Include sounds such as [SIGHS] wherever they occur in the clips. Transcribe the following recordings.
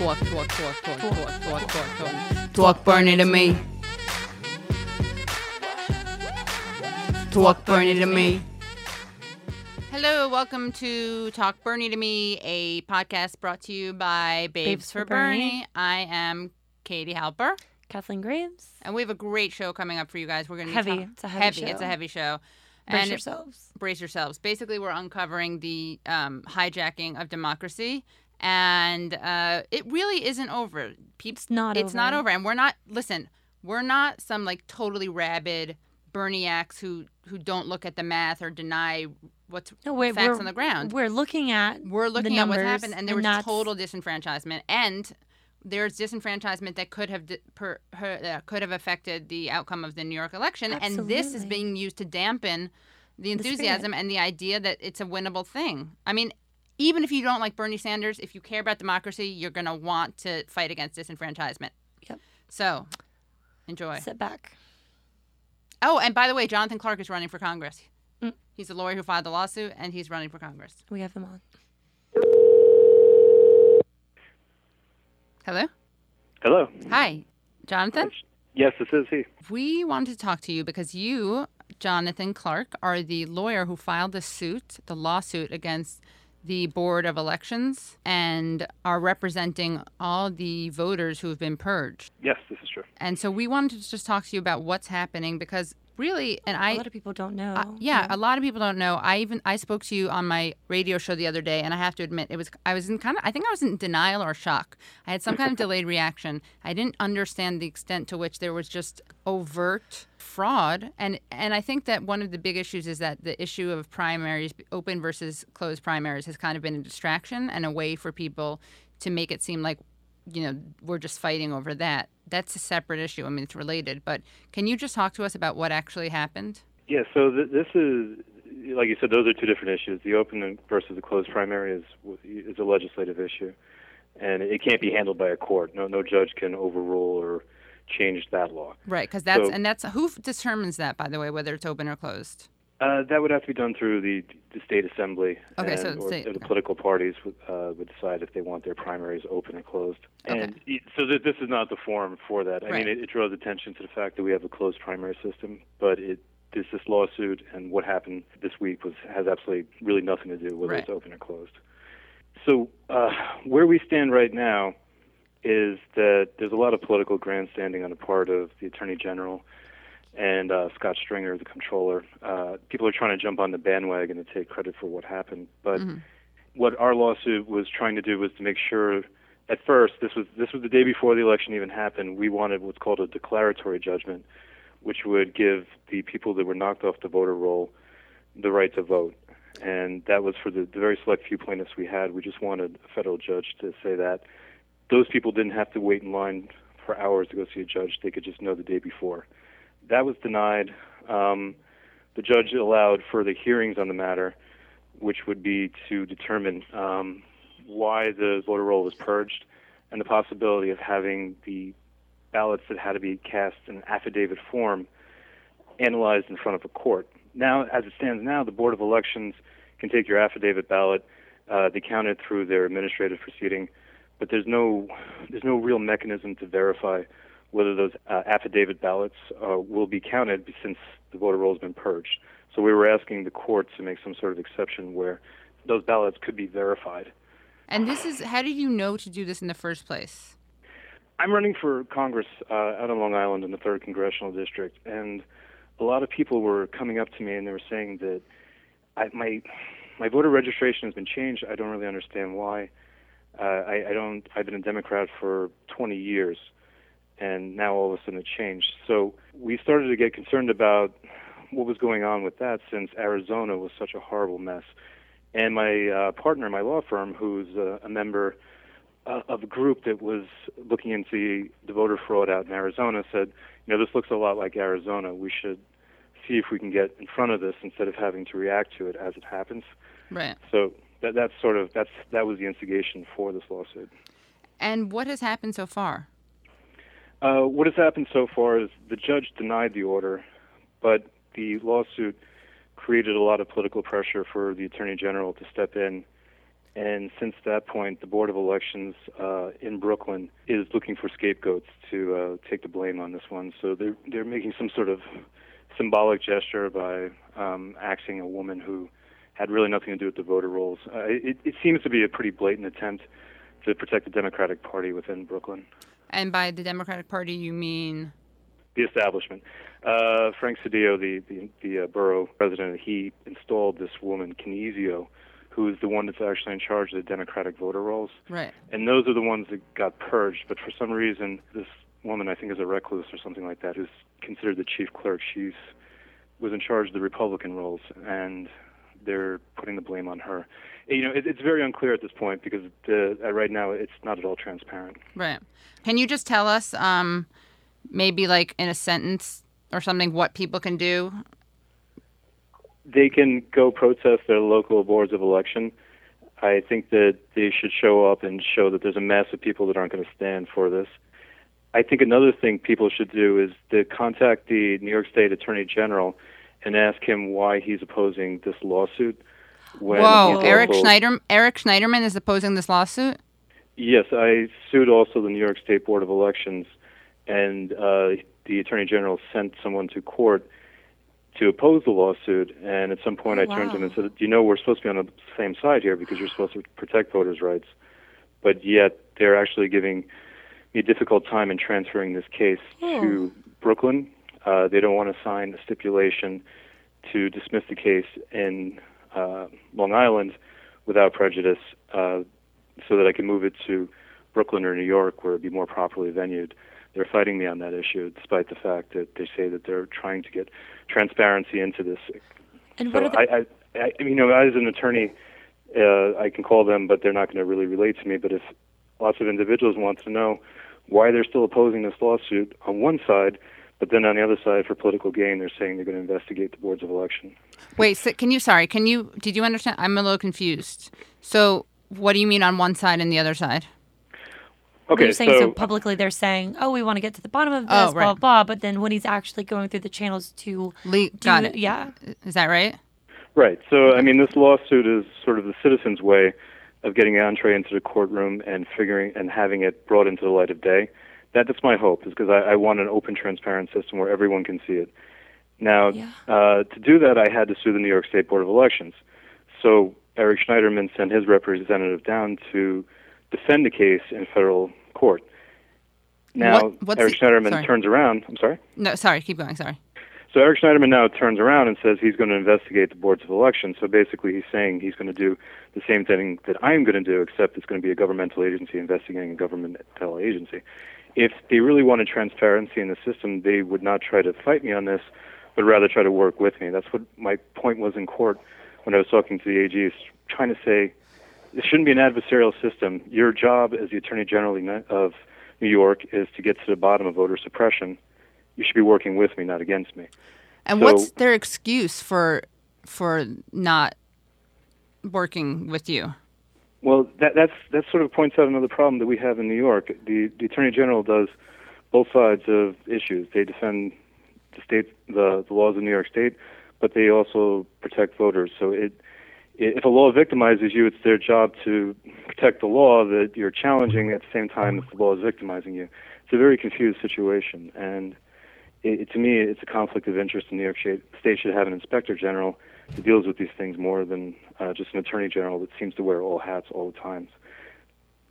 Talk, talk, talk, talk, talk, talk, talk, talk. Talk Bernie to me. Talk Bernie to me. Hello, welcome to Talk Bernie to Me, a podcast brought to you by Babes, Babes for for Bernie. Bernie. I am Katie Halper, Kathleen Graves. and we have a great show coming up for you guys. We're going to Heavy. It's a heavy It's a show. heavy show. Brace And- yourselves. brace yourselves. Basically, we're uncovering the um, hijacking of democracy, and uh, it really isn't over. Peeps, It's not It's not over. over, and we're not. Listen, we're not some like totally rabid Berniacs who who don't look at the math or deny what's No, wait, facts on the ground. We're looking at We're looking at what's happened, and there and was total disenfranchisement, and there's disenfranchisement that could have di- per, uh, could have affected the outcome of the New York election, and this is being used to dampen the The enthusiasm and the idea that it's a winnable thing. I mean, even if you don't like Bernie Sanders, if you care about democracy, you're going to want to fight against disenfranchisement. Yep. So, enjoy. sit back. Oh, and by the way, Jonathan Clarke is running for Congress. Mm. He's the lawyer who filed the lawsuit, and he's running for Congress. We have them on. Hello. Hello. Hi, Jonathan. Yes, this is he. We wanted to talk to you because you, Jonathan Clarke, are the lawyer who filed the suit, the lawsuit against the Board of Elections, and are representing all the voters who have been purged. Yes, this is true. And so we wanted to just talk to you about what's happening because really, and I, a lot of people don't know. uh, yeah, a lot of people don't know. I even I spoke to you on my radio show the other day, and I have to admit, it was I was in kind of I think I was in denial or shock. I had some kind of [LAUGHS] delayed reaction. I didn't understand the extent to which there was just overt fraud, and and I think that one of the big issues is that the issue of primaries, open versus closed primaries, has kind of been a distraction and a way for people to make it seem like you know we're just fighting over that. That's a separate issue. I mean, it's related, but can you just talk to us about what actually happened? Yeah, so th- this is, like you said, those are two different issues. The open versus the closed primary is is a legislative issue, and it can't be handled by a court. No, no judge can overrule or change that law. Right, because that's So- and that's who determines that, by the way, whether it's open or closed. Uh, that would have to be done through the, the state assembly, Okay, and, so or state- the political parties would, uh, would decide if they want their primaries open or closed. Okay. And so th- this is not the forum for that. I Right. mean, it, it draws attention to the fact that we have a closed primary system, but it this this lawsuit and what happened this week was has absolutely really nothing to do with whether Right. it's open or closed. So uh, where we stand right now is that there's a lot of political grandstanding on the part of the attorney general and uh, Scott Stringer, the controller. Uh, people are trying to jump on the bandwagon and take credit for what happened, but what our lawsuit was trying to do was to make sure. At first, this was this was the day before the election even happened. We wanted what's called a declaratory judgment, which would give the people that were knocked off the voter roll the right to vote. And that was for the, the very select few plaintiffs we had. We just wanted a federal judge to say that those people didn't have to wait in line for hours to go see a judge. They could just know the day before. That was denied. Um, the judge allowed further hearings on the matter, which would be to determine um, why the voter roll was purged and the possibility of having the ballots that had to be cast in affidavit form analyzed in front of a court. Now, as it stands now, the Board of Elections can take your affidavit ballot. Uh, they count it through their administrative proceeding, but there's no there's no real mechanism to verify whether those uh, affidavit ballots uh, will be counted since the voter roll has been purged. So we were asking the court to make some sort of exception where those ballots could be verified. And this is how did you know to do this in the first place? I'm running for Congress uh, out on Long Island in the third congressional district, and a lot of people were coming up to me and they were saying that I, my my voter registration has been changed. I don't really understand why. Uh, I, I don't. I've been a Democrat for 20 years, and now all of a sudden it changed. So we started to get concerned about what was going on with that since Arizona was such a horrible mess. And my uh, partner in my law firm, who's uh, a member uh, of a group that was looking into the voter fraud out in Arizona said, you know, this looks a lot like Arizona. We should see if we can get in front of this instead of having to react to it as it happens. Right. So that that's sort of that's that was the instigation for this lawsuit. And what has happened so far? Uh, what has happened so far is the judge denied the order, but the lawsuit created a lot of political pressure for the attorney general to step in And since that point, the Board of Elections uh, in Brooklyn is looking for scapegoats to uh, take the blame on this one. So they're they're making some sort of symbolic gesture by um, axing a woman who had really nothing to do with the voter rolls. Uh, it, it seems to be a pretty blatant attempt to protect the Democratic Party within Brooklyn. And by the Democratic Party, you mean the establishment. Uh, Frank Seddio, the the, the uh, borough president, he installed this woman Canizio, who is the one that's actually in charge of the Democratic voter rolls. right? And those are the ones that got purged. But for some reason, this woman, I think, is a recluse or something like that, who's considered the chief clerk. She's was in charge of the Republican rolls, and they're putting the blame on her. You know, it, it's very unclear at this point because the, uh, right now it's not at all transparent. Right. Can you just tell us, um, maybe like in a sentence or something, what people can do? They can go protest their local boards of election. I think that they should show up and show that there's a mass of people that aren't going to stand for this. I think another thing people should do is to contact the New York State Attorney General and ask him why he's opposing this lawsuit. When Whoa, Eric also- Schneider, Eric Schneiderman is opposing this lawsuit. Yes, I sued also the New York State Board of Elections, and uh, the Attorney General sent someone to court to oppose the lawsuit. And at some point, Oh, I turned to him and wow. said, "You know, we're supposed to be on the same side here because you're supposed to protect voters' rights, but yet they're actually giving me a difficult time in transferring this case to Brooklyn. Uh, they don't want to sign a stipulation to dismiss the case in uh, Long Island without prejudice." Uh, so that I can move it to Brooklyn or New York where it'd be more properly venued. They're fighting me on that issue, despite the fact that they say that they're trying to get transparency into this. And So what are the I, I, I, you know, as an attorney, uh, I can call them, but they're not going to really relate to me. But if lots of individuals want to know why they're still opposing this lawsuit on one side, but then on the other side, for political gain, they're saying they're going to investigate the boards of election. Wait, so can you? Sorry, can you? Did you understand? I'm a little confused. So, what do you mean on one side and the other side? Okay, you're saying so, publicly they're saying, "Oh, we want to get to the bottom of oh, this, Oh, blah blah." But then when he's actually going through the channels to Le- do, got it. yeah, Is that right? Right. So, I mean, this lawsuit is sort of the citizens' way of getting entree into the courtroom and figuring and having it brought into the light of day. That, that's my hope, is because I, I want an open, transparent system where everyone can see it. Now, Yeah. uh, to do that, I had to sue the New York State Board of Elections. So, Eric Schneiderman sent his representative down to defend the case in federal court. Now, What- Eric the- Schneiderman sorry. turns around. I'm sorry. No, sorry. Keep going. Sorry. So Eric Schneiderman now turns around and says he's going to investigate the boards of elections. So basically, he's saying he's going to do the same thing that I'm going to do, except it's going to be a governmental agency investigating a governmental agency. If they really wanted transparency in the system, they would not try to fight me on this, but rather try to work with me. That's what my point was in court when I was talking to the AG, trying to say it shouldn't be an adversarial system. Your job as the Attorney General of New York is to get to the bottom of voter suppression. You should be working with me, not against me. And So- what's their excuse for for not working with you? Well, that that's that sort of points out another problem that we have in New York. The the Attorney General does both sides of issues. They defend the state the, the laws of New York State, but they also protect voters. So it if a law victimizes you, it's their job to protect the law that you're challenging at the same time as the law is victimizing you. It's a very confused situation, and it, it, to me, it's a conflict of interest. And New York state should have an inspector general who deals with these things more than uh, just an attorney general that seems to wear all hats all the times.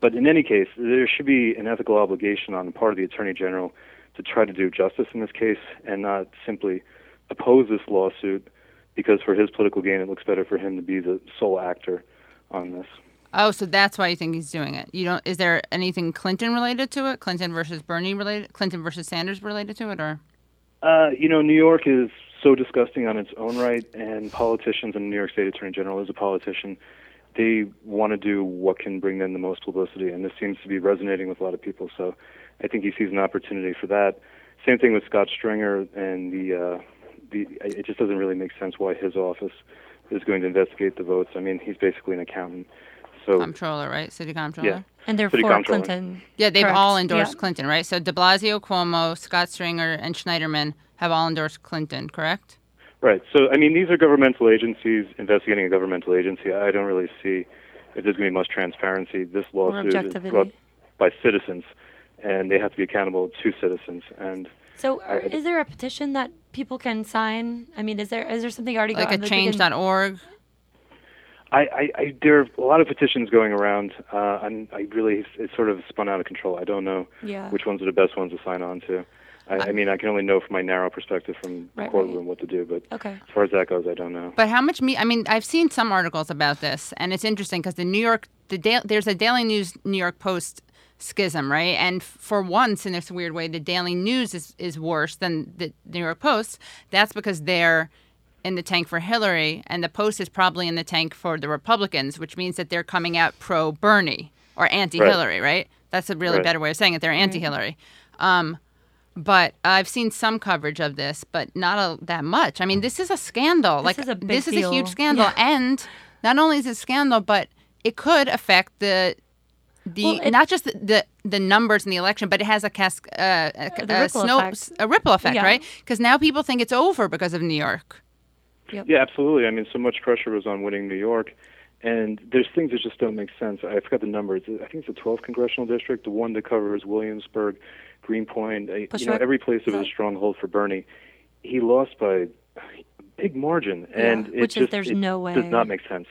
But in any case, there should be an ethical obligation on the part of the attorney general to try to do justice in this case and not simply oppose this lawsuit because for his political gain it looks better for him to be the sole actor on this. Oh, so that's why you think he's doing it. You don't? Is there anything Clinton related to it? Clinton versus Bernie related? Clinton versus Sanders related to it, or? Uh, you know, New York is so disgusting on its own right, and politicians and New York State Attorney General is a politician. They want to do what can bring them the most publicity, and this seems to be resonating with a lot of people. So, I think he sees an opportunity for that. Same thing with Scott Stringer, and the uh, the it just doesn't really make sense why his office is going to investigate the votes. I mean, he's basically an accountant. So, Comptroller, right? City comptroller. yeah, and they're City for. Clinton. Yeah, they've Correct. all endorsed Yeah. Clinton, right? So De Blasio, Cuomo, Scott Stringer, and Schneiderman have all endorsed Clinton, correct? Right. So, I mean, these are governmental agencies investigating a governmental agency. I don't really see if there's going to be much transparency. This lawsuit is brought by citizens, and they have to be accountable to citizens. And So, are, I- is there a petition that people can sign? I mean, is there is there something already Like going a we change.org. I, I, I there are a lot of petitions going around, uh, and I really it's sort of spun out of control. I don't know Yeah. which ones are the best ones to sign on to. I, I mean, I can only know from my narrow perspective from the Right, courtroom right. what to do, but Okay. as far as that goes, I don't know. But how much me? I mean, I've seen some articles about this, and it's interesting because the New York, the da- there's a Daily News New York Post schism, right? And for once, in this weird way, the Daily News is is worse than the New York Post. That's because they're in the tank for Hillary, and the Post is probably in the tank for the Republicans, which means that they're coming out pro Bernie or anti Hillary, right. That's a really Right. better way of saying it. They're anti Hillary. Um, but I've seen some coverage of this, but not a, that much. I mean, this is a scandal. like is a big this is a huge scandal, Yeah. and not only is it a scandal, but it could affect the the Well, it- not just the, the the numbers in the election, but it has a cas- uh, a, a ripple snow effect. a ripple effect, Yeah. right? Because now people think it's over because of New York. Yeah, absolutely. I mean, so much pressure was on winning New York, and there's things that just don't make sense. I forgot the numbers. I think it's the 12th congressional district, the one that covers Williamsburg, Greenpoint. You know, every place that was a stronghold for Bernie. He lost by a big margin, and it which is- just there's it no way. does not make sense.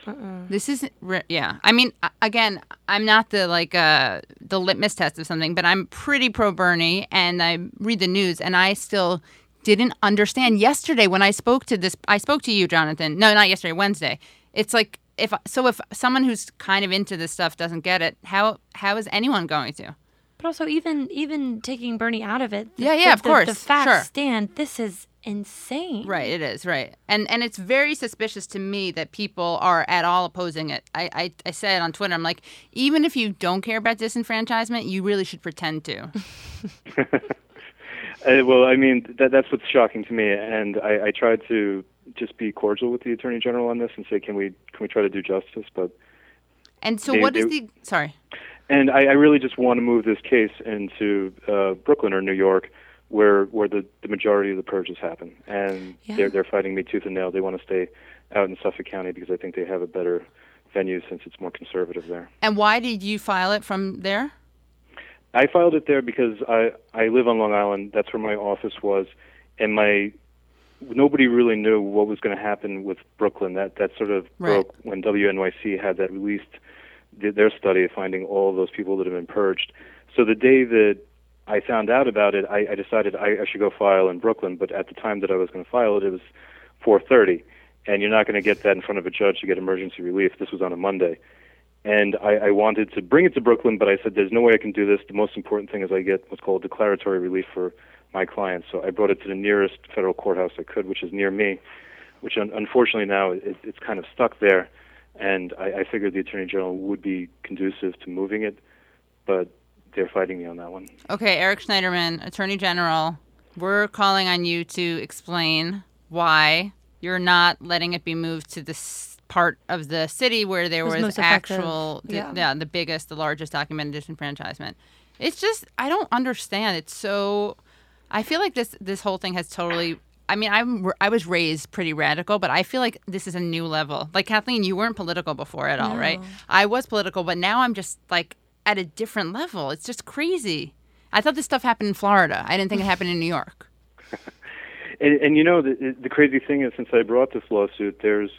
This is re- yeah. I mean, again, I'm not the like uh the litmus test of something, but I'm pretty pro Bernie, and I read the news, and I still didn't understand yesterday when I spoke to this. I spoke to you, Jonathan. No, not yesterday. Wednesday. It's like if so if someone who's kind of into this stuff doesn't get it, how how is anyone going to? But also, even even taking Bernie out of it, the, Yeah, yeah, the- of the- course, The facts sure. stand. This is insane. Right, it is right, and and it's very suspicious to me that people are at all opposing it. I I, I said on Twitter, I'm like, even if you don't care about disenfranchisement, you really should pretend to. [LAUGHS] Uh, well, I mean, that, that's what's shocking to me, and I, I tried to just be cordial with the attorney general on this and say, can we can we try to do justice? But And so, They- what is they- the sorry? And I, I really just want to move this case into uh, Brooklyn or New York, where where the, the majority of the purges happen. And Yeah. they're they're fighting me tooth and nail. They want to stay out in Suffolk County because I think they have a better venue since it's more conservative there. And why did you file it from there? I filed it there because I I live on Long Island. That's where my office was, and my nobody really knew what was going to happen with Brooklyn. That that sort of Right. broke when WNYC had that released did their study of finding all those people that have been purged. So the day that I found out about it, I, I decided I, I should go file in Brooklyn. But at the time that I was going to file it, it was 4:30, and you're not going to get that in front of a judge to get emergency relief. This was on a Monday and I, I wanted to bring it to Brooklyn, but I said there's no way I can do this. The most important thing is I get what's called declaratory relief for my clients. So I brought it to the nearest federal courthouse I could, which is near me, which un- unfortunately now it, it's kind of stuck there. And I, I figured the attorney general would be conducive to moving it, but they're fighting me on that one. Okay, Eric Schneiderman, Attorney General, we're calling on you to explain why you're not letting it be moved to this part of the city where there Was was, actual, the- Yeah. yeah, the biggest, the largest documented disenfranchisement. It's just I don't understand. It's so. I feel like this this whole thing has totally. I mean, I'm I was raised pretty radical, but I feel like this is a new level. Like Kathleen, you weren't political before at all, right? No. I was political, but now I'm just like at a different level. It's just crazy. I thought this stuff happened in Florida. I didn't think it happened in New York. [LAUGHS] And, and you know, the, the crazy thing is, since I brought this lawsuit, there's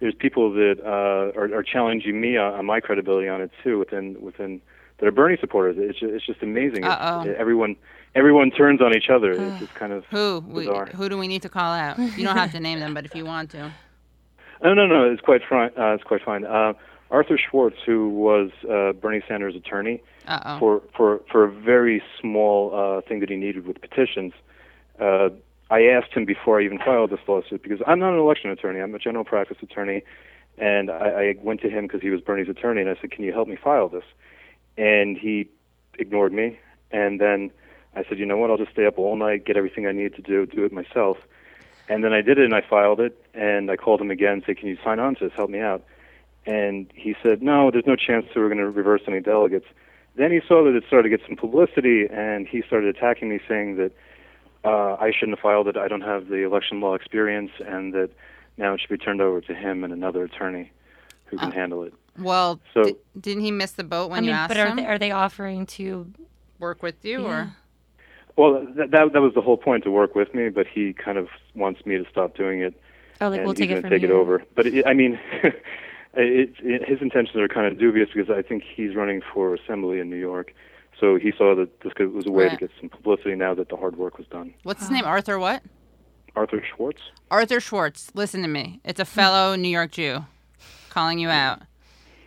there's people that uh, are, are challenging me on, on my credibility on it too. Within within that are Bernie supporters. It's just, it's just amazing. It's- everyone everyone turns on each other. It's just kind of Who? We, bizarre. who do we need to call out? You don't have to name them, but if you want to. No, [LAUGHS] no, no. It's quite fine. Uh, it's quite fine. Uh, Arthur Schwartz, who was uh, Bernie Sanders' attorney Uh oh. for for for a very small uh, thing that he needed with petitions, uh, I asked him before I even filed this lawsuit because I'm not an election attorney. I'm a general practice attorney, and I, I went to him because he was Bernie's attorney, and I said, "Can you help me file this?" And he ignored me, and then I said, "You know what? I'll just stay up all night, get everything I need to do, do it myself." And then I did it, and I filed it, and I called him again and said, "Can you sign on to this? Help me out." And he said, "No, there's no chance that we're going to reverse any delegates." Then he saw that it started to get some publicity, and he started attacking me, saying that uh, I shouldn't have filed it. I don't have the election law experience, and that now it should be turned over to him and another attorney who can handle it. Well, So- di- didn't he miss the boat when I you mean, asked but are him they, are they offering to? work with you, Yeah. or Well, that, that that was the whole point to work with me, but he kind of wants me to stop doing it. Oh, like and we'll take he's it gonna from take you. it over. But it, I mean, [LAUGHS] it, it, his intentions are kind of dubious because I think he's running for assembly in New York, so he saw that this could, was a way Right. to get some publicity now that the hard work was done. what's his name? Arthur what? Arthur Schwartz. Arthur Schwartz. Listen to me. It's a fellow New York Jew calling you out.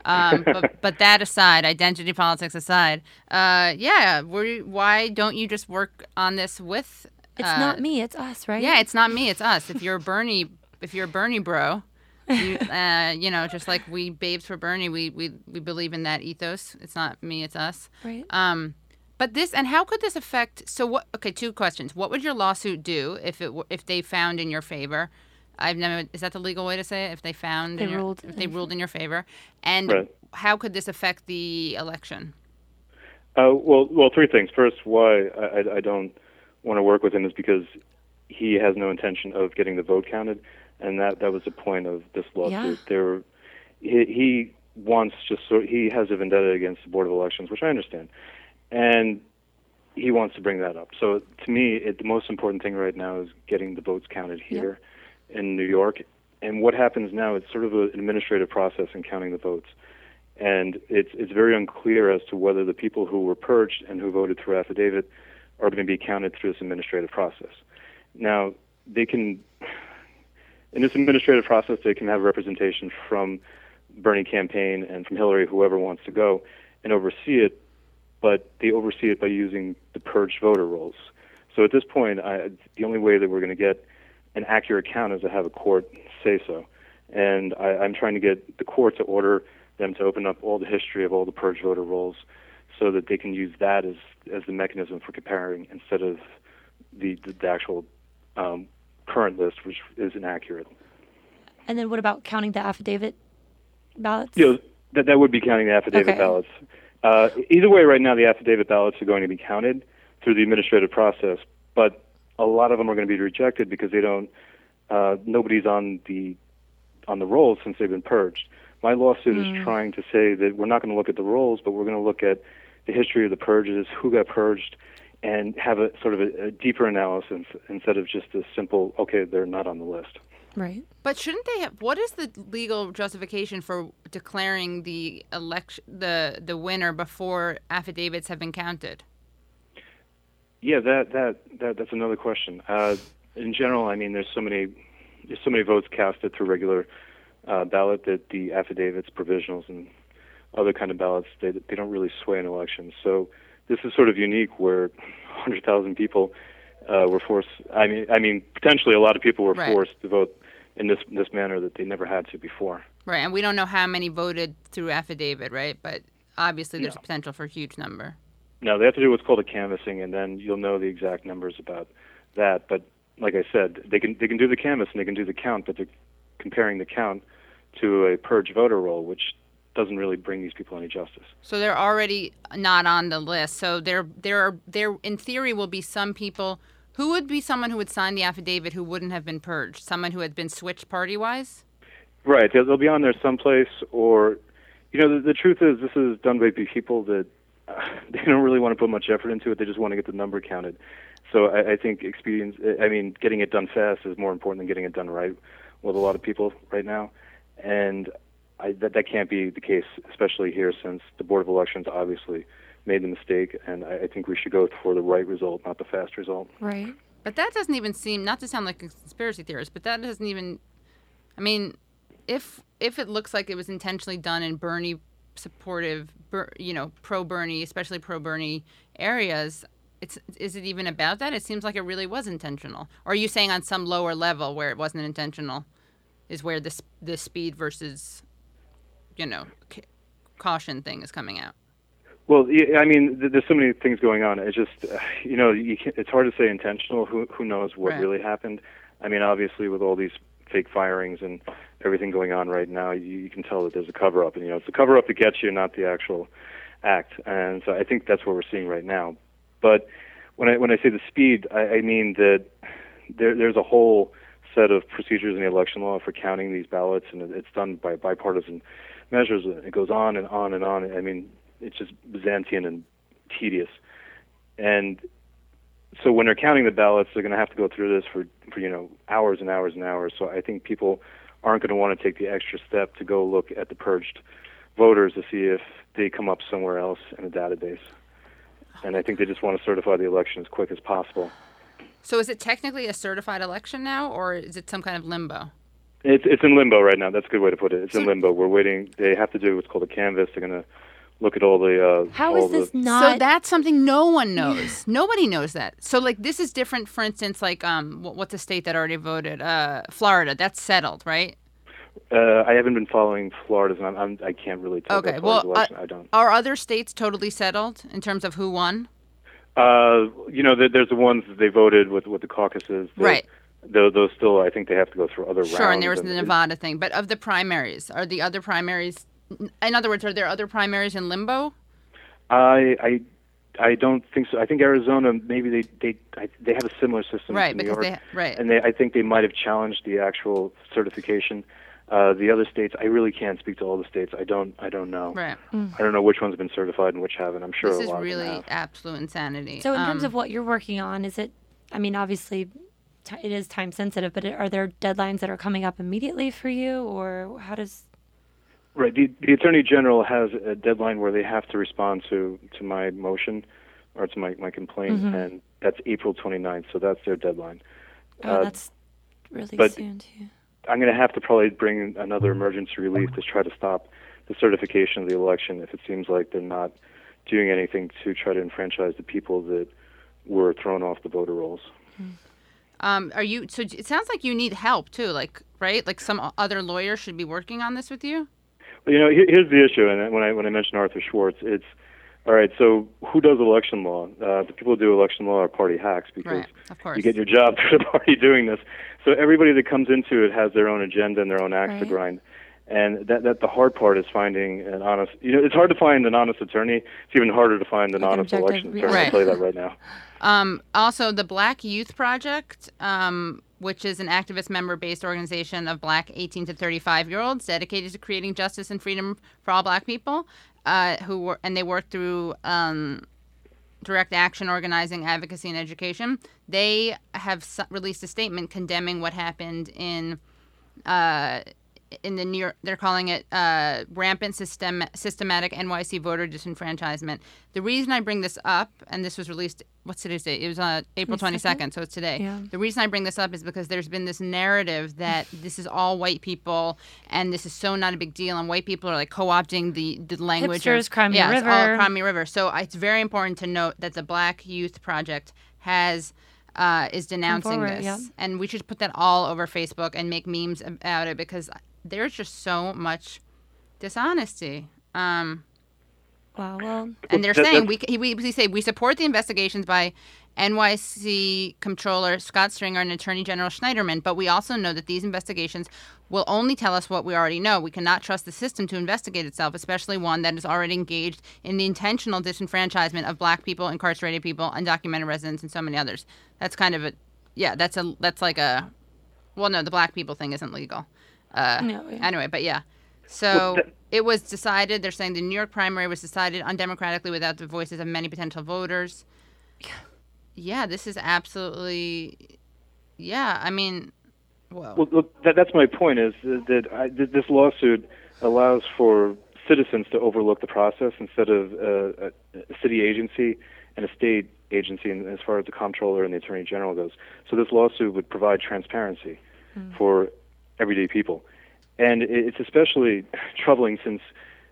Um, [LAUGHS] but, but that aside, identity politics aside, uh, yeah, were you, why don't you just work on this with? It's uh, not me. It's us, right? Yeah, it's not me. It's us. If you're a Bernie, if you're a Bernie bro, you, [LAUGHS] uh, you know, just like we babes for Bernie, we, we we believe in that ethos. It's not me. It's us. right. Um, but this and how could this affect? So what? Okay, two questions. What would your lawsuit do if it w- if they found in your favor? I've never. Is that the legal way to say it? If they found They in your, ruled if they ruled in your favor, and Right. how could this affect the election? Uh, well, well, three things. First, why I, I, I don't want to work with him is because he has no intention of getting the vote counted, and that that was the point of this lawsuit. Yeah. There, he, he wants just sort. He has a vendetta against the board of elections, which I understand, and he wants to bring that up. So to me, it, the most important thing right now is getting the votes counted here in New York. And what happens now? It's sort of an administrative process in counting the votes and it's it's very unclear as to whether the people who were purged and who voted through affidavit are going to be counted through this administrative process. Now, they can in this administrative process they can have representation from Bernie campaign and from Hillary, whoever wants to go and oversee it, but they oversee it by using the purged voter rolls. So at this point, I, the only way that we're going to get an accurate count is to have a court say so. And I, I'm trying to get the court to order them to open up all the history of all the purge voter rolls so that they can use that as, as the mechanism for comparing instead of the, the, the actual um, current list, which is inaccurate. And then what about counting the affidavit ballots? You know, that, that would be counting the affidavit Okay. ballots. Uh, either way, right now, the affidavit ballots are going to be counted through the administrative process, but a lot of them are going to be rejected because they don't. Uh, nobody's on the on the rolls since they've been purged. My lawsuit is trying to say that we're not going to look at the rolls, but we're going to look at the history of the purges, who got purged, and have a sort of a, a deeper analysis instead of just a simple, okay, they're not on the list. Right. But shouldn't they have? What is the legal justification for declaring the election the the winner before affidavits have been counted? Yeah, that that, that that's another question. Uh, in general, I mean, there's so many there's so many votes casted through regular uh, ballot that the affidavits, provisionals, and other kind of ballots they they don't really sway an election. So this is sort of unique where 100,000 people uh, were forced. I mean, I mean, potentially a lot of people were Right. forced to vote in this this manner that they never had to before. Right, and we don't know how many voted through affidavit, right? But obviously, there's a potential for a huge number. No, they have to do what's called a canvassing, and then you'll know the exact numbers about that. But like I said, they can they can do the canvass and they can do the count, but they're comparing the count to a purge voter roll, which doesn't really bring these people any justice. So they're already not on the list. So there, there are there in theory will be some people who would be someone who would sign the affidavit who wouldn't have been purged, someone who had been switched party wise. Right, they'll, they'll be on there someplace, or you know, the, the truth is this is done by people that [LAUGHS] they don't really want to put much effort into it. They just want to get the number counted. So I, I think expedience. I mean, getting it done fast is more important than getting it done right with a lot of people right now, and I, that that can't be the case, especially here since the Board of Elections obviously made the mistake, and I, I think we should go for the right result, not the fast result. Right. But that doesn't even seem not to sound like a conspiracy theorist, but that doesn't even. I mean, if if it looks like it was intentionally done in Bernie supportive, you know, pro Bernie, especially pro Bernie areas, it's is it even about that? It seems like it really was intentional. Or are you saying on some lower level where it wasn't intentional, is where this the speed versus, you know, ca- caution thing is coming out? Well, I mean, there's so many things going on. It's just, uh, you know, you it's hard to say intentional. Who who knows what Right. really happened? I mean, obviously, with all these fake firings and everything going on right now, you, you can tell that there's a cover up, and you know, it's the cover up that gets you, not the actual act. And so I think that's what we're seeing right now. But when I when I say the speed, I, I mean that there there's a whole set of procedures in the election law for counting these ballots, and it's done by bipartisan measures it. Goes on and on and on. I mean, it's just Byzantine and tedious. And so when they're counting the ballots, they're going to have to go through this for, for you know hours and hours and hours. So I think people aren't going to want to take the extra step to go look at the purged voters to see if they come up somewhere else in a database. And I think they just want to certify the election as quick as possible. So is it technically a certified election now, or is it some kind of limbo? It's it's in limbo right now. That's a good way to put it. It's in limbo. We're waiting. They have to do what's called a canvas. They're going to look at all the. Uh, How all is this the, not? so that's something no one knows. [GASPS] Nobody knows that. So like this is different. For instance, like um, what's a state that already voted? Uh, Florida. That's settled, right? Uh, I haven't been following Florida's, and I'm, I'm I can't really tell Okay, well, Florida's election. I don't. Are other states totally settled in terms of who won? Uh, you know, there, there's the ones that they voted with with the caucuses. The- Right. Those, those still, I think they have to go through other rounds. Sure, and there was the Nevada thing. But of the primaries, are the other primaries? In other words, are there other primaries in limbo? I I I don't think so. I think Arizona maybe they they I, they have a similar system Right, to New York, they right. and they I think they might have challenged the actual certification. Uh, the other states, I really can't speak to all the states. I don't I don't know. right. I don't know which ones have been certified and which haven't. I'm sure This a is really of them have. absolute insanity. so in terms Um, of what you're working on, is it? I mean, obviously, ti it is time sensitive, but are there deadlines that are coming up immediately for you, or how does? Right. The, the attorney general has a deadline where they have to respond to, to my motion or to my, my complaint, Mm-hmm. and that's April 29th. So that's their deadline. Oh, Uh, that's really but- soon too. I'm going to have to probably bring another emergency relief to try to stop the certification of the election if it seems like they're not doing anything to try to enfranchise the people that were thrown off the voter rolls. um, are you? So it sounds like you need help too. Like right? Like some other lawyer should be working on this with you. You know, here's the issue, and when I when I mentioned Arthur Schwartz, it's all right. So who does election law? Uh, the people who do election law are party hacks because Right. You get your job [LAUGHS] through the party doing this. So everybody that comes into it has their own agenda and their own axe to grind. And that that the hard part is finding an honest. You know, it's hard to find an honest attorney. It's even harder to find an an honest objective, election attorney. Right. I'll tell you that right now. [LAUGHS] Um, also, the Black Youth Project, um, which is an activist member based organization of black 18 to 35 year olds dedicated to creating justice and freedom for all black people, uh, who were, and they work through um, direct action organizing, advocacy, and education. They have s- released a statement condemning what happened in. Uh, in the New York, they're calling it uh, rampant system, systematic NYC voter disenfranchisement. The reason I bring this up, and this was released, what's today's date? It was uh, April 22nd? 22nd, so it's today. Yeah. The reason I bring this up is because there's been this narrative that [LAUGHS] this is all white people and this is so not a big deal, and white people are like co opting the, the language. Hipsters, of, Crimea yeah, it's all River. Crimea River. So I- it's very important to note that the Black Youth Project has. Uh, is denouncing forward, this, yeah. and we should put that all over Facebook and make memes about it because there's just so much dishonesty. Um, Wow. Well, and they're that- saying we, we we say we support the investigations by NYC Comptroller Scott Stringer and Attorney General Schneiderman, but we also know that these investigations will only tell us what we already know. We cannot trust the system to investigate itself, especially one that is already engaged in the intentional disenfranchisement of black people, incarcerated people, undocumented residents, and so many others. That's kind of a yeah. That's a that's like a well, no, the black people thing isn't legal. Uh, No, yeah. Anyway, but yeah. So Well, that- it was decided. They're saying the New York primary was decided undemocratically without the voices of many potential voters. [SIGHS] Yeah, this is absolutely. Yeah, I mean, well, Well, look, that, that's my point. Is that I, th- this lawsuit allows for citizens to overlook the process instead of uh, a, a city agency and a state agency, and as far as the comptroller and the attorney general goes. So this lawsuit would provide transparency for everyday people, and it's especially [LAUGHS] troubling since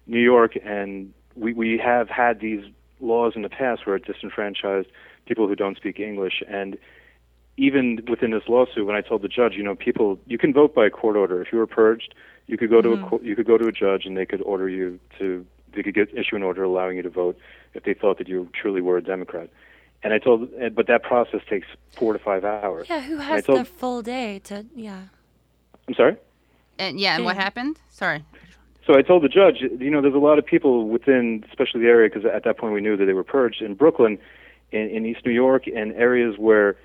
New York and we we have had these laws in the past where it disenfranchised people who don't speak English and even within this lawsuit, when I told the judge, you know, people, you can vote by a court order. If you were purged, you could go to a mm-hmm. court, you could go to a judge, and they could order you to, they could get issue an order allowing you to vote if they thought that you truly were a Democrat. And I told, but that process takes four to five hours. yeah. Who has told- the full day to? Yeah. I'm sorry. and yeah, and what happened? Sorry. So I told the judge, you know, there's a lot of people within, especially the area, because at that point we knew that they were purged in Brooklyn, in, in East New York, and areas where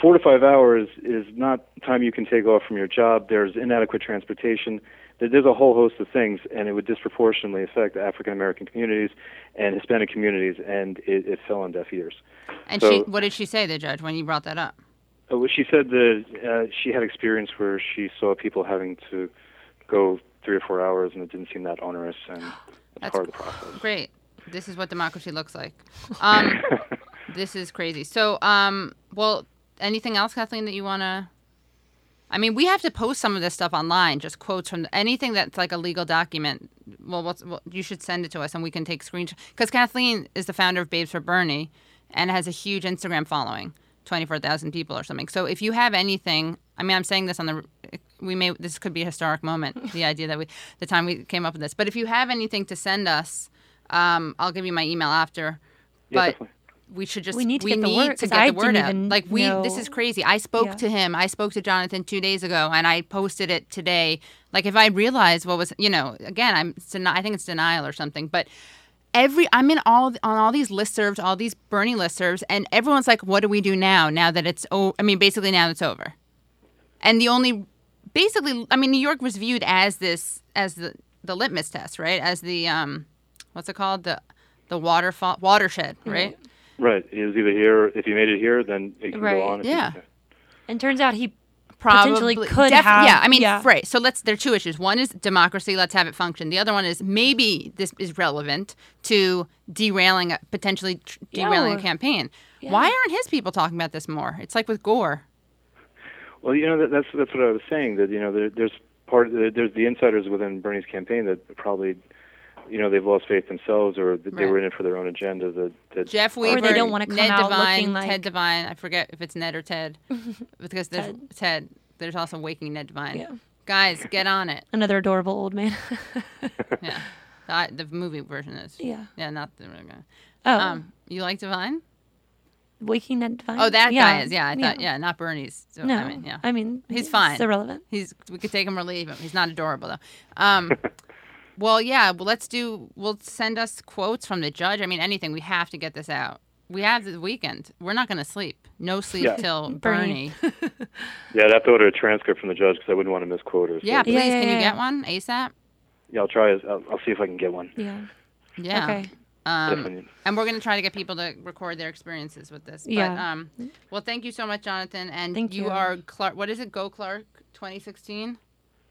four to five hours is not time you can take off from your job. There's inadequate transportation. There's a whole host of things, and it would disproportionately affect African American communities and Hispanic communities, and it, it fell on deaf ears. And So- she, what did she say, the judge, when you brought that up? Uh, well, she said that uh, she had experience where she saw people having to go three or four hours, and it didn't seem that onerous, and [GASPS] that's, part of the process. Great. This is what democracy looks like. Um, [LAUGHS] this is crazy. So, um, well, anything else, Kathleen, that you want to? I mean, we have to post some of this stuff online, just quotes from anything that's like a legal document. Well, what's, well you should send it to us, and we can take screenshots. Because Kathleen is the founder of Babes for Bernie, and has a huge Instagram following, twenty four thousand people or something. So, if you have anything, I mean, I'm saying this on the, we may this could be a historic moment. [LAUGHS] the idea that we, the time we came up with this. But if you have anything to send us, um, I'll give you my email after. Yeah, but definitely. we should just We need to get the need word- to 'cause get I the word out. Like we, this is crazy. I spoke Yeah. to him. I spoke to Jonathan two days ago, and I posted it today. Like if I realized what was, you know, again, I'm, I think it's denial or something, but. Every I'm in all on all these listservs, all these Bernie listservs, and everyone's like, "What do we do now? Now that it's oh, I mean, basically now it's over." And the only, basically, I mean, New York was viewed as this as the the litmus test, right? As the um, what's it called? The the waterfall watershed, right? Right. It was either here. If you made it here, then it can Right. go on. If you- Yeah. And turns out he Probably Potentially could def- have- Yeah, I mean, yeah. right. So let's. There are two issues. One is democracy. Let's have it function. The other one is maybe this is relevant to derailing, a, potentially tr- derailing or- a campaign. Why aren't his people talking about this more? It's like with Gore. Well, you know that, that's that's what I was saying. That you know there, there's part there's the insiders within Bernie's campaign that probably, you know, they've lost faith themselves or that they were in it for their own agenda. That, that Jeff Or they Weaver, don't wanna come Ned out Devine, looking like- Ted Devine. I forget if it's Ned or Ted, [LAUGHS] because there's Ted. Ted. There's also Waking Ned Devine. Yeah. Guys, get on it. another adorable old man. [LAUGHS] Yeah, the, the movie version is. yeah. Yeah, not the. Oh, Um, you like Devine? Waking Ned Devine. Oh, that guy is. Yeah, I thought. Yeah, not Bernie's. So, No, I mean, yeah. I mean, He's it's fine. irrelevant. He's we could take him or leave him. He's not adorable though. Um, [LAUGHS] well, yeah. Well, let's do. We'll send us quotes from the judge. I mean, anything. We have to get this out. We have the weekend. We're not going to sleep. No sleep Yeah. till Bernie. Bernie. [LAUGHS] yeah, I'd have to order a transcript from the judge because I wouldn't want to misquote her. So, Yeah, please. Yeah, yeah, can you get one asap? yeah, I'll try. I'll, I'll see if I can get one. Yeah. Yeah. Okay. Um, Definitely. and we're going to try to get people to record their experiences with this. But, Yeah. um, well, thank you so much, Jonathan. And Thank you you. are Clark. What is it? Go Clark 2016.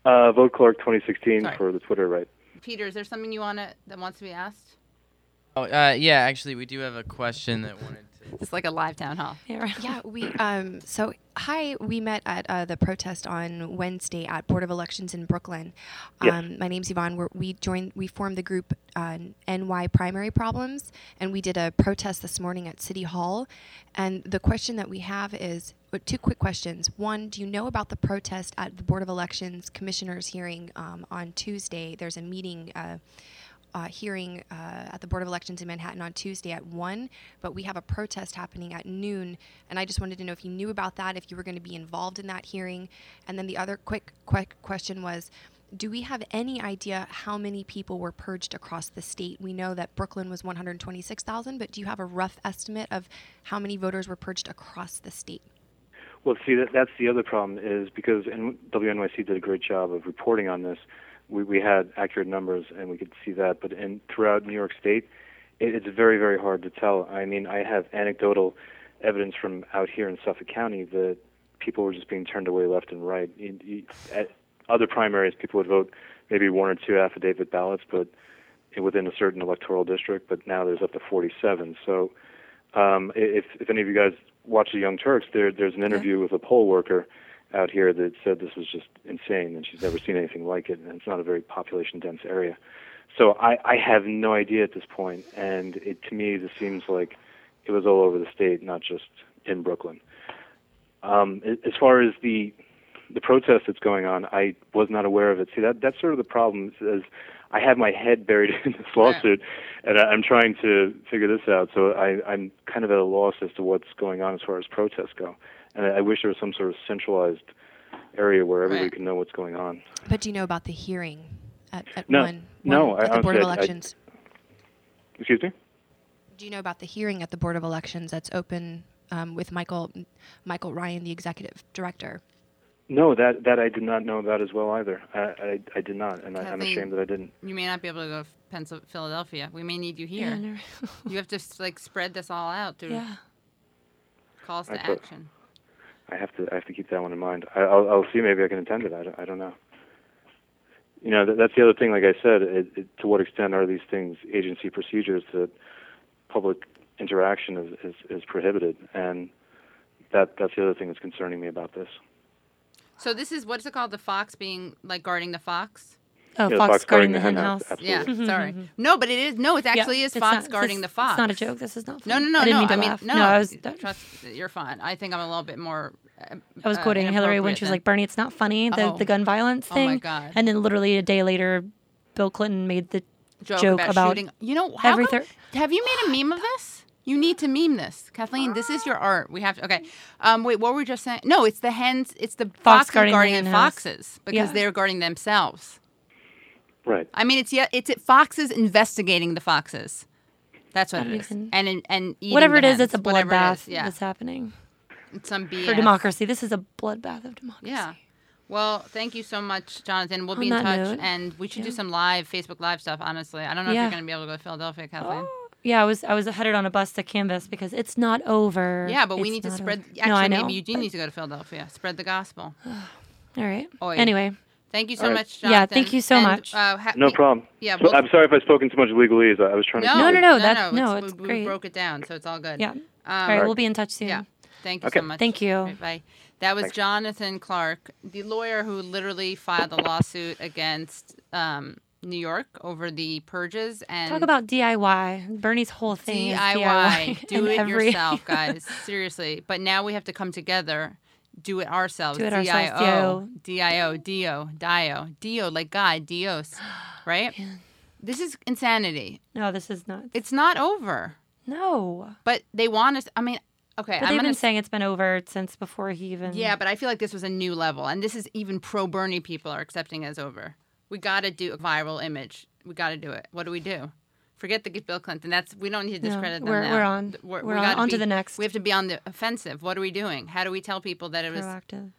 Uh, Vote Clark 2016 Sorry. for the Twitter, right? Peter, is there something you want to that wants to be asked? Oh, uh, yeah, actually, we do have a question that wanted to. [LAUGHS] It's like a live town hall. Yeah. Yeah, we um so hi, we met at uh, the protest on Wednesday at Board of Elections in Brooklyn. Yes. Um, my name's Yvonne. We're, we joined, we formed the group uh, NY Primary Problems, and we did a protest this morning at City Hall. And the question that we have is two quick questions. One, do you know about the protest at the Board of Elections commissioners hearing um, on Tuesday? There's a meeting. Uh, uh, hearing uh, at the Board of Elections in Manhattan on Tuesday at 1, but we have a protest happening at noon. And I just wanted to know if you knew about that, if you were going to be involved in that hearing. And then the other quick, quick question was do we have any idea how many people were purged across the state? We know that Brooklyn was 126,000, but do you have a rough estimate of how many voters were purged across the state? Well, see, that, that's the other problem is because and WNYC did a great job of reporting on this. We, we had accurate numbers and we could see that, but in throughout New York State, it, it's very, very hard to tell. I mean, I have anecdotal evidence from out here in Suffolk County that people were just being turned away left and right. At other primaries, people would vote maybe one or two affidavit ballots, but within a certain electoral district. But now there's up to 47. So um, if if any of you guys watch the Young Turks, there there's an interview with a poll worker out here that said this was just insane and she's never seen anything like it, and it's not a very population dense area. So I I have no idea at this point, and it to me this seems like it was all over the state, not just in Brooklyn. Um, as far as the the protest that's going on, I was not aware of it. See, that that's sort of the problem. Is I have my head buried [LAUGHS] in this lawsuit, and I, I'm trying to figure this out. So I, I'm kind of at a loss as to what's going on as far as protests go. And I, I wish there was some sort of centralized area where everybody Right. could know what's going on. But do you know about the hearing at, at No. 1? No, one I- at the Board of honestly, I- Elections? Excuse me. Do you know about the hearing at the Board of Elections that's open um, with Michael Michael Ryan, the executive director? No, that that I did not know about as well either. I I, I did not, and I, I'm Kathleen- ashamed that I didn't. You may not be able to go to Pennsylvania, Philadelphia. We may need you here. no- [LAUGHS] You have to like spread this all out through yeah. calls I to thought- action. I have to I have to keep that one in mind. I, I'll I'll see. Maybe I can attend it. I don't, I don't know. You know, that, that's the other thing. Like I said, it, it, to what extent are these things agency procedures that public interaction is, is, is prohibited? And that that's the other thing that's concerning me about this. So this is what's it called? The fox being like guarding the fox. Oh, Yeah, Fox, fox guarding guarding the the hen hen house. house. Yeah, Absolutely. sorry. No, but it is. No, it actually Yeah, is fox not- guarding the fox. It's not a joke. This is not. No, funny. no, no, I didn't no. mean to I mean, laugh. no. I was. trust, you're fine. I think I'm a little bit more. uh, I was uh, quoting Hillary when she was inappropriate like, "Bernie, it's not funny the Oh. the gun violence thing." Oh my God. And then literally a day later, Bill Clinton made the than joke about, about shooting. You know, how every come- thir- have you made a meme of this? You need to meme this, Kathleen. This is your art. We have to. Okay. Um. Wait. What were we just saying? No, it's the hens. It's the foxes guarding guarding, the the hen house. foxes because Yeah. they're guarding themselves. Right. I mean, it's yeah, it's it, foxes investigating the foxes. That's what I it don't is. even- And and, and eating whatever the it is, it's a hens, it bloodbath Yeah, that's happening it's some BS. for democracy. This is a bloodbath of democracy. Yeah. Well, thank you so much, Jonathan. We'll be in touch, note, and we should do some live Facebook Live stuff. Honestly, I don't know if you're going to be able to go to Philadelphia, Kathleen. Yeah, I was I was headed on a bus to Canvass because it's not over. Yeah, but we It's need to spread. over. Actually, no, I know. maybe you do but- need to go to Philadelphia. Spread the gospel. [SIGHS] All right. Oi. Anyway, Thank you so All right. much, Jonathan. Yeah, thank you so And, much. Uh, ha- No problem. Yeah. We'll- I'm sorry if I've spoken too much legalese. I I was trying no, to. No, no, it- no, no, that- no, no, it's, it's we, we broke it down, so it's all good. yeah. Um, All right, we'll be in touch soon. Yeah. Thank you Okay. so much. Thank you. All right, bye. That was Thanks. Jonathan Clarke, the lawyer who literally filed a lawsuit against um, New York over the purges and Talk about DIY. Bernie's whole thing is DIY. DIY. Do it every- yourself, guys. Seriously. But now we have to come together. Do it ourselves. Do it ourselves, D-I-O. D-I-O. Dio. Dio. Dio, like God. Dios. Right? This is insanity. no, this is not. It's not over. No. But they want us. I mean, okay. But I'm they've gonna been saying it's been over since before he even. Yeah, but I feel like this was a new level, and this is even pro Bernie people are accepting as over. We got to do a viral image. We got to do it. What do we do? Forget the Bill Clinton. That's we don't need to discredit them we're- now. we're on. We're, We're we on- gotta to the next. We have to be on the offensive. What are we doing? How do we tell people that it was? Proactive.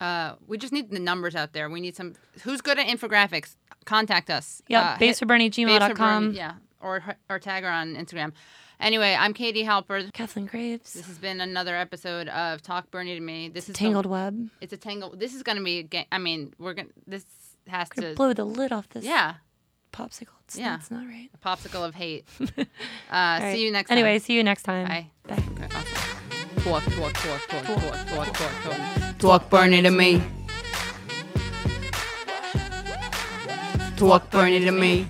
Uh, we just need the numbers out there. We need some. Who's good at infographics? Contact us. Yeah, Uh, base for Bernie, Babes for Bernie, Yeah, or or tag her on Instagram. Anyway, I'm Katie Halper. Kathleen Graves. This has been another episode of Talk Bernie to Me. This is the- Tangled Web. it's a tangled. This is going to be. A I mean, we're going. to This has Gonna blow the lid off this Yeah, popsicle. It's, Yeah. It's not right. a popsicle of hate. [LAUGHS] Uh, All right. See you next time. Anyway, see you next time. Bye. Bye. Okay, awesome. Talk, talk, talk, talk, talk, talk, talk, talk. Talk Bernie to me. Talk Bernie to me.